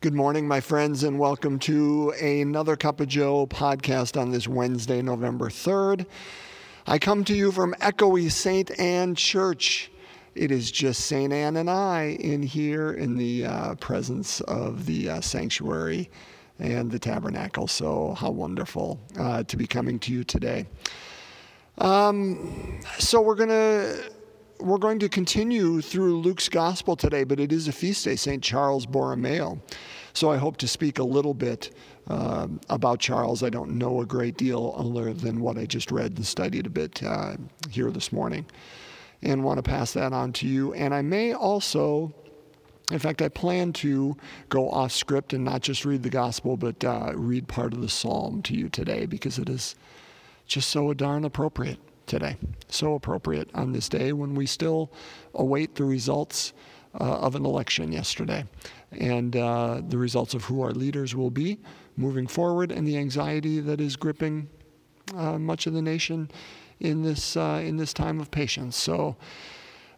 Good morning, my friends, and welcome to another Cup of Joe podcast on this Wednesday, November 3rd. I come to you from echoey St. Anne Church. It is just St. Anne and I in here in the uh, presence of the uh, sanctuary and the tabernacle. So, how wonderful uh, to be coming to you today. Um, so, we're going to we're going to continue through Luke's gospel today, but it is a feast day, St. Charles Borromeo. So I hope to speak a little bit uh, about Charles. I don't know a great deal other than what I just read and studied a bit uh, here this morning, and want to pass that on to you. And I may also. In fact, I plan to go off script and not just read the gospel, but uh, read part of the psalm to you today because it is just so darn appropriate today. So appropriate on this day when we still await the results uh, of an election yesterday and uh, the results of who our leaders will be moving forward and the anxiety that is gripping uh, much of the nation in this, uh, in this time of patience. So,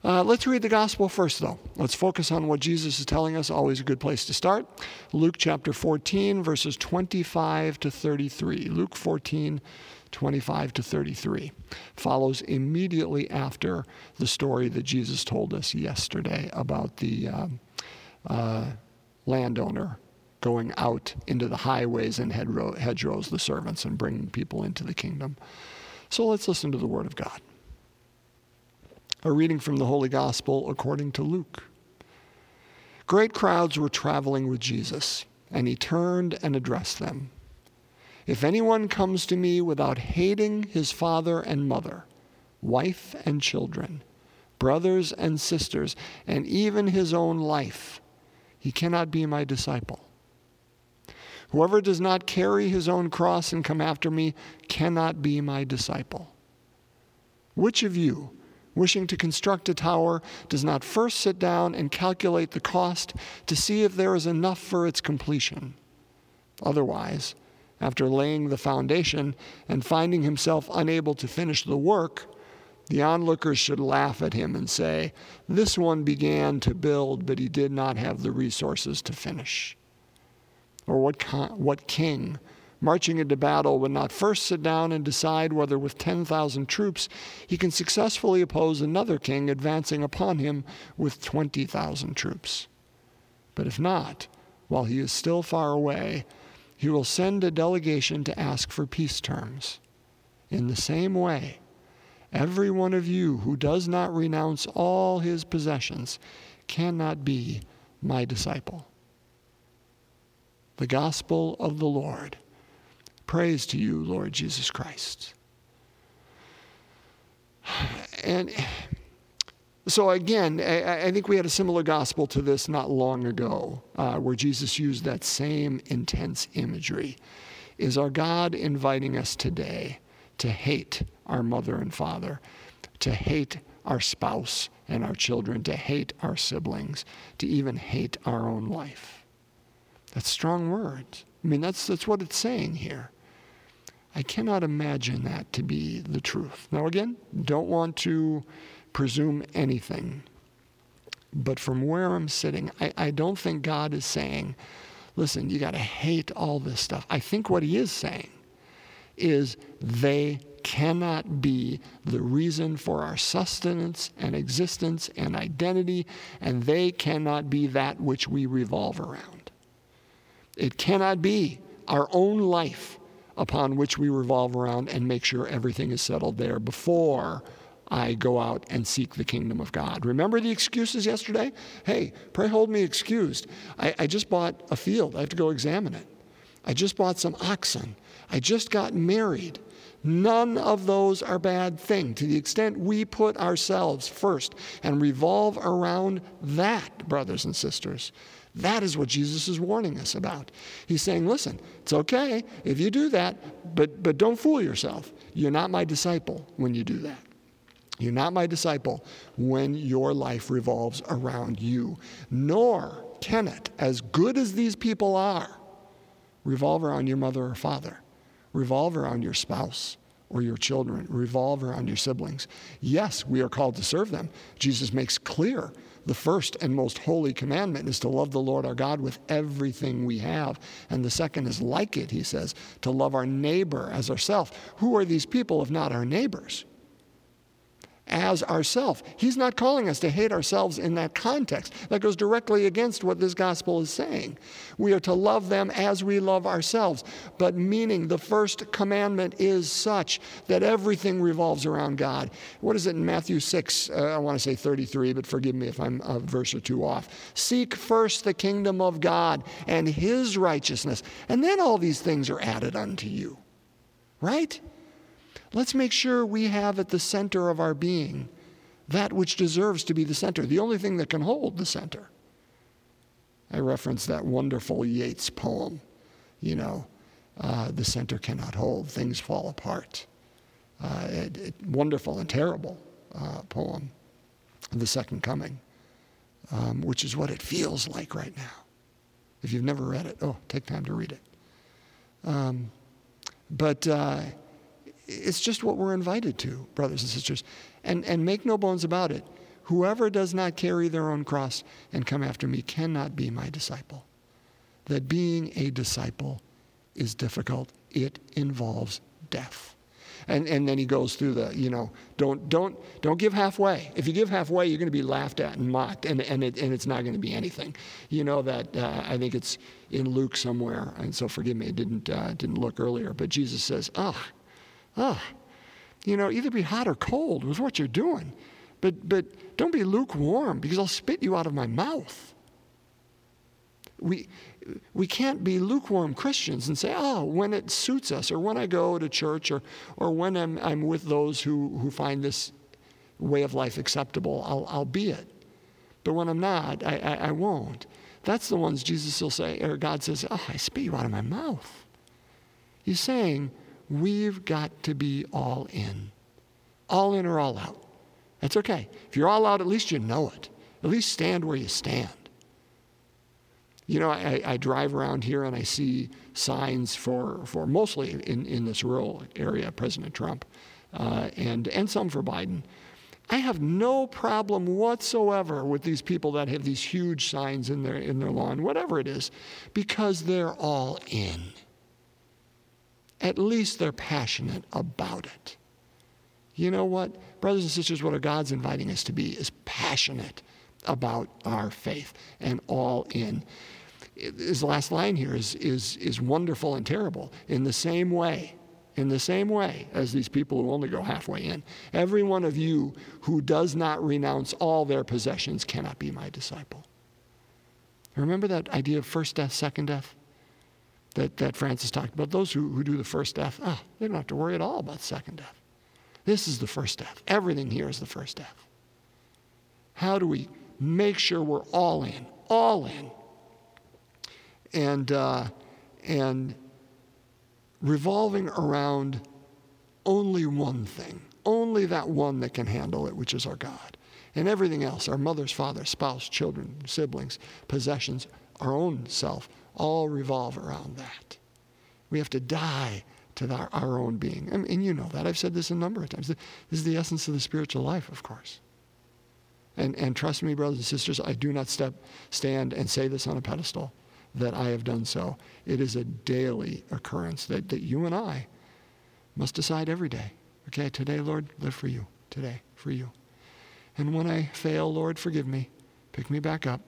uh, let's read the gospel first, though. Let's focus on what Jesus is telling us. Always a good place to start. Luke chapter 14, verses 25 to 33. Luke 14, 25 to 33 follows immediately after the story that Jesus told us yesterday about the um, uh, landowner going out into the highways and hedgerows, the servants, and bringing people into the kingdom. So let's listen to the word of God. A reading from the Holy Gospel according to Luke. Great crowds were traveling with Jesus, and he turned and addressed them. If anyone comes to me without hating his father and mother, wife and children, brothers and sisters, and even his own life, he cannot be my disciple. Whoever does not carry his own cross and come after me cannot be my disciple. Which of you, wishing to construct a tower, does not first sit down and calculate the cost to see if there is enough for its completion? Otherwise, after laying the foundation and finding himself unable to finish the work, the onlookers should laugh at him and say, This one began to build, but he did not have the resources to finish. Or what, what king, marching into battle, would not first sit down and decide whether with 10,000 troops he can successfully oppose another king advancing upon him with 20,000 troops? But if not, while he is still far away, he will send a delegation to ask for peace terms. In the same way, every one of you who does not renounce all his possessions cannot be my disciple. The gospel of the Lord. Praise to you, Lord Jesus Christ. And so, again, I, I, think we had a similar gospel to this not long ago, uh, where Jesus used that same intense imagery. Is our God inviting us today to hate our mother and father, to hate our spouse and our children, to hate our siblings, to even hate our own life? That's strong words. I mean, that's, that's what it's saying here. I cannot imagine that to be the truth. Now, again, don't want to presume anything. But from where I'm sitting, I, I don't think God is saying, listen, you got to hate all this stuff. I think what He is saying is they cannot be the reason for our sustenance and existence and identity, and they cannot be that which we revolve around. It cannot be our own life upon which we revolve around and make sure everything is settled there before I go out and seek the kingdom of God. Remember the excuses yesterday? Hey, pray hold me excused. I, I just bought a field, I have to go examine it. I just bought some oxen. I just got married. None of those are bad thing to the extent we put ourselves first and revolve around that, brothers and sisters. That is what Jesus is warning us about. He's saying, listen, it's okay if you do that, but, but don't fool yourself. You're not my disciple when you do that. You're not my disciple when your life revolves around you. Nor can it, as good as these people are, revolve around your mother or father, revolve around your spouse or your children, revolve around your siblings. Yes, we are called to serve them. Jesus makes clear the first and most holy commandment is to love the Lord our God with everything we have. And the second is like it, he says, to love our neighbor as ourselves. Who are these people if not our neighbors? As ourself. He's not calling us to hate ourselves in that context. That goes directly against what this gospel is saying. We are to love them as we love ourselves. But meaning the first commandment is such that everything revolves around God. What is it in Matthew 6? Uh, I want to say 33, but forgive me if I'm a verse or two off. Seek first the kingdom of God and his righteousness, and then all these things are added unto you. Right? Let's make sure we have at the center of our being that which deserves to be the center, the only thing that can hold the center. I reference that wonderful Yeats poem, you know, uh, the center cannot hold, things fall apart. Uh, it, it, wonderful and terrible uh, poem, The Second Coming, um, which is what it feels like right now. If you've never read it, oh, take time to read it. Um, but uh, it's just what we're invited to, brothers and sisters. And, and make no bones about it. Whoever does not carry their own cross and come after me cannot be my disciple. That being a disciple is difficult, it involves death. And, and then he goes through the, you know, don't, don't, don't give halfway. If you give halfway, you're going to be laughed at and mocked, and, and, it, and it's not going to be anything. You know that, uh, I think it's in Luke somewhere, and so forgive me, I didn't, uh, didn't look earlier, but Jesus says, ah, oh, Ah, you know, either be hot or cold with what you're doing. But, but don't be lukewarm because I'll spit you out of my mouth. We, we can't be lukewarm Christians and say, oh, when it suits us, or when I go to church, or, or when I'm, I'm with those who, who find this way of life acceptable, I'll, I'll be it. But when I'm not, I, I, I won't. That's the ones Jesus will say, or God says, oh, I spit you out of my mouth. He's saying, We've got to be all in. All in or all out. That's okay. If you're all out, at least you know it. At least stand where you stand. You know, I, I drive around here and I see signs for, for mostly in, in this rural area, President Trump, uh, and, and some for Biden. I have no problem whatsoever with these people that have these huge signs in their, in their lawn, whatever it is, because they're all in at least they're passionate about it. You know what? Brothers and sisters, what our God's inviting us to be is passionate about our faith and all in. His last line here is, is, is wonderful and terrible. In the same way, in the same way as these people who only go halfway in, every one of you who does not renounce all their possessions cannot be my disciple. Remember that idea of first death, second death? That, that Francis talked about. Those who, who do the first death, oh, they don't have to worry at all about the second death. This is the first death. Everything here is the first death. How do we make sure we're all in, all in, and uh, and revolving around only one thing, only that one that can handle it, which is our God, and everything else, our mothers, fathers, spouse, children, siblings, possessions, our own self all revolve around that. We have to die to our, our own being. And, and, you know that. I've said this a number of times. This is the essence of the spiritual life, of course. And, and trust me, brothers and sisters, I do not step, stand and say this on a pedestal that I have done so. It is a daily occurrence that, that you and I must decide every day. Okay, today, Lord, live for you. Today, for you. And when I fail, Lord, forgive me. Pick me back up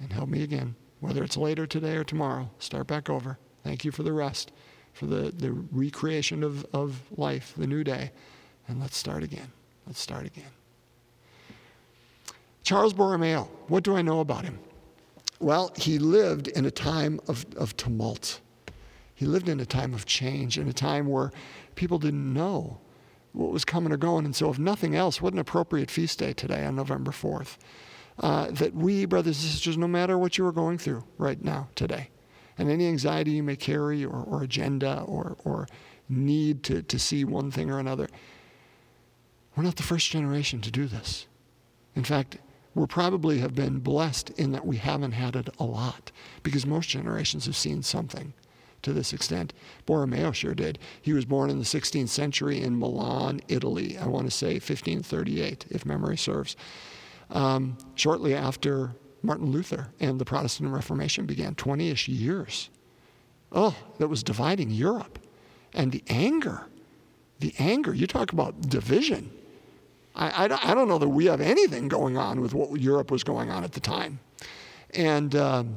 and help me again whether it's later today or tomorrow, start back over. Thank you for the rest, for the, the recreation of, of life, the new day. And let's start again. Let's start again. Charles Borromeo, what do I know about him? Well, he lived in a time of, of tumult. He lived in a time of change, in a time where people didn't know what was coming or going. And so, if nothing else, what an appropriate feast day today on November 4th uh, that we, brothers and sisters, no matter what you are going through right now, today, and any anxiety you may carry or, or agenda or, or need to, to see one thing or another, we're not the first generation to do this. In fact, we probably have been blessed in that we haven't had it a lot because most generations have seen something to this extent. Borromeo sure did. He was born in the 16th century in Milan, Italy. I want to say 1538, if memory serves. Um, shortly after Martin Luther and the Protestant Reformation began, 20 ish years. Oh, that was dividing Europe. And the anger, the anger, you talk about division. I, I, I don't know that we have anything going on with what Europe was going on at the time. And, um,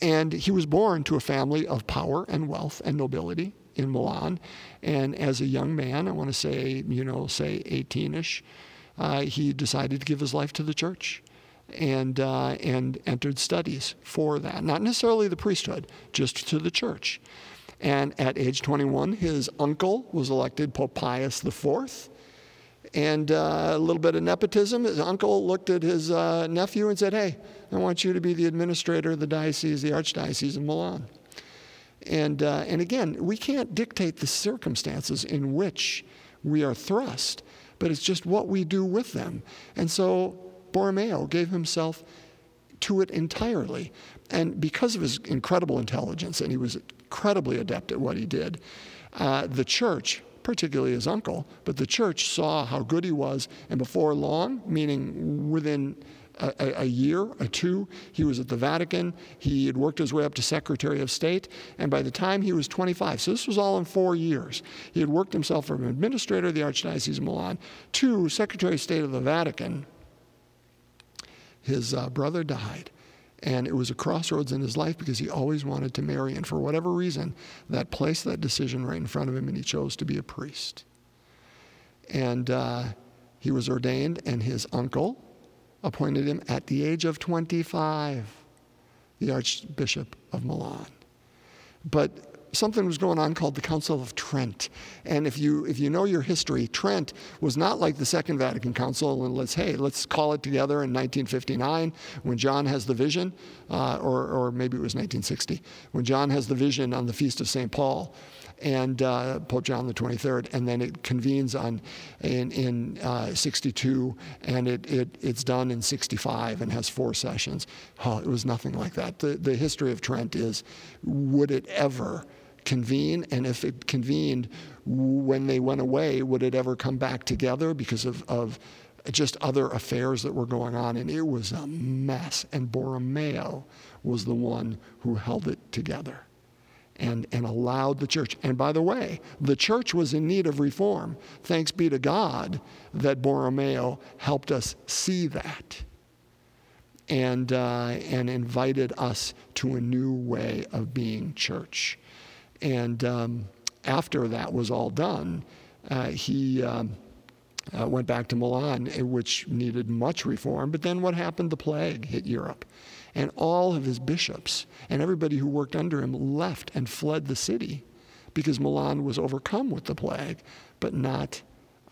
and he was born to a family of power and wealth and nobility in Milan. And as a young man, I want to say, you know, say 18 ish, uh, he decided to give his life to the church and, uh, and entered studies for that. Not necessarily the priesthood, just to the church. And at age 21, his uncle was elected Pope Pius IV. And uh, a little bit of nepotism. His uncle looked at his uh, nephew and said, Hey, I want you to be the administrator of the diocese, the Archdiocese of Milan. And, uh, and again, we can't dictate the circumstances in which we are thrust, but it's just what we do with them. And so Borromeo gave himself to it entirely. And because of his incredible intelligence, and he was incredibly adept at what he did, uh, the church, particularly his uncle, but the church saw how good he was, and before long, meaning within a, a, year, a two. He was at the Vatican. He had worked his way up to Secretary of State. And by the time he was 25, so this was all in four years, he had worked himself from administrator of the Archdiocese of Milan to Secretary of State of the Vatican. His uh, brother died. And it was a crossroads in his life because he always wanted to marry. And for whatever reason, that placed that decision right in front of him, and he chose to be a priest. And uh, he was ordained, and his uncle, appointed him at the age of 25, the Archbishop of Milan. But something was going on called the Council of Trent. And if you, if you know your history, Trent was not like the Second Vatican Council and let's, hey, let's call it together in 1959 when John has the vision, uh, or, or maybe it was 1960, when John has the vision on the Feast of St. Paul and uh, Pope John the 23rd, and then it convenes on in, in uh, 62, and it, it, it's done in 65 and has four sessions. Oh, it was nothing like that. The, the history of Trent is would it ever convene? And if it convened, when they went away, would it ever come back together because of, of just other affairs that were going on? And it was a mess. And Borromeo was the one who held it together and, and allowed the church. And by the way, the church was in need of reform. Thanks be to God that Borromeo helped us see that and, uh, and invited us to a new way of being church. And um, after that was all done, uh, he um, uh, went back to Milan, which needed much reform. But then what happened? The plague hit Europe. And all of his bishops and everybody who worked under him left and fled the city because Milan was overcome with the plague, but not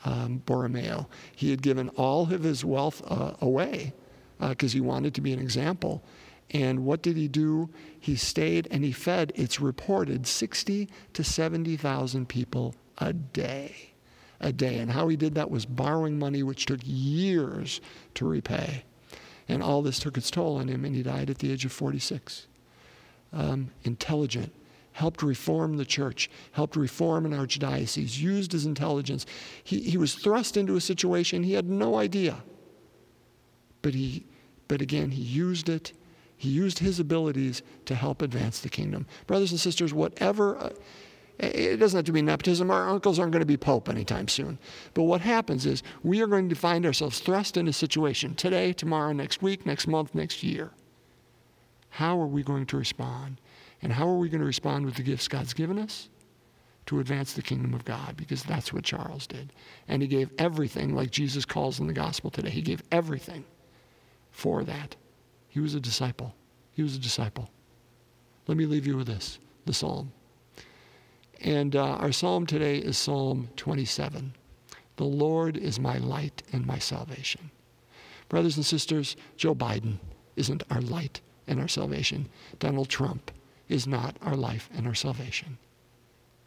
um, Borromeo. He had given all of his wealth uh, away because uh, he wanted to be an example. And what did he do? He stayed and he fed, it's reported, 60 to 70,000 people a day. A day. And how he did that was borrowing money, which took years to repay. And all this took its toll on him, and he died at the age of 46. Um, intelligent, helped reform the church, helped reform an archdiocese, used his intelligence. He, he was thrust into a situation he had no idea. But, he, but again, he used it. He used his abilities to help advance the kingdom. Brothers and sisters, whatever. Uh, it doesn't have to be nepotism. Our uncles aren't going to be pope anytime soon. But what happens is we are going to find ourselves thrust in a situation today, tomorrow, next week, next month, next year. How are we going to respond? And how are we going to respond with the gifts God's given us? To advance the kingdom of God, because that's what Charles did. And he gave everything, like Jesus calls in the gospel today. He gave everything for that. He was a disciple. He was a disciple. Let me leave you with this the psalm. And uh, our psalm today is Psalm 27. The Lord is my light and my salvation. Brothers and sisters, Joe Biden isn't our light and our salvation. Donald Trump is not our life and our salvation.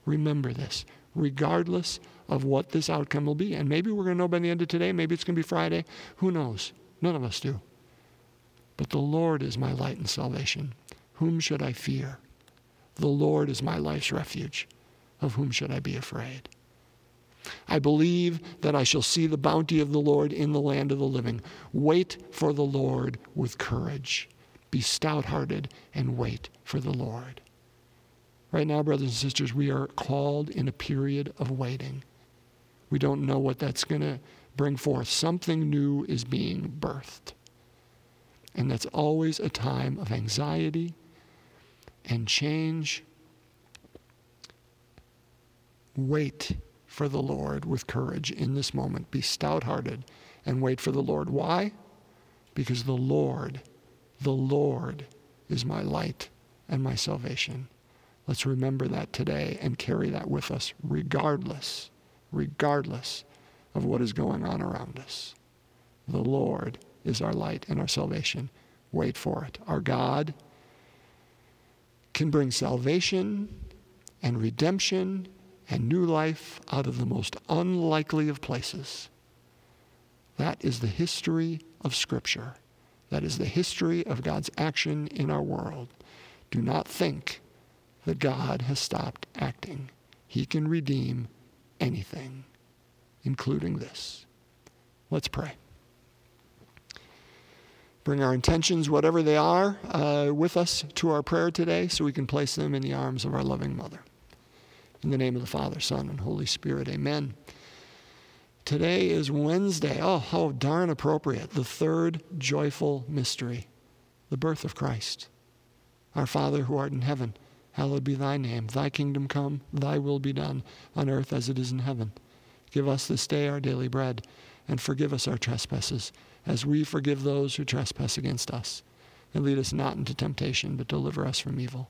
Remember this, regardless of what this outcome will be. And maybe we're going to know by the end of today, maybe it's going to be Friday. Who knows? None of us do. But the Lord is my light and salvation. Whom should I fear? The Lord is my life's refuge. Of whom should I be afraid? I believe that I shall see the bounty of the Lord in the land of the living. Wait for the Lord with courage. Be stout hearted and wait for the Lord. Right now, brothers and sisters, we are called in a period of waiting. We don't know what that's going to bring forth. Something new is being birthed. And that's always a time of anxiety and change. Wait for the Lord with courage in this moment. Be stout hearted and wait for the Lord. Why? Because the Lord, the Lord is my light and my salvation. Let's remember that today and carry that with us, regardless, regardless of what is going on around us. The Lord is our light and our salvation. Wait for it. Our God can bring salvation and redemption and new life out of the most unlikely of places. That is the history of Scripture. That is the history of God's action in our world. Do not think that God has stopped acting. He can redeem anything, including this. Let's pray. Bring our intentions, whatever they are, uh, with us to our prayer today so we can place them in the arms of our loving Mother. In the name of the Father, Son, and Holy Spirit, amen. Today is Wednesday. Oh, how darn appropriate. The third joyful mystery, the birth of Christ. Our Father who art in heaven, hallowed be thy name. Thy kingdom come, thy will be done, on earth as it is in heaven. Give us this day our daily bread, and forgive us our trespasses as we forgive those who trespass against us. And lead us not into temptation, but deliver us from evil.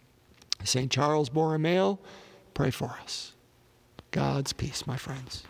St. Charles Borromeo, pray for us. God's peace, my friends.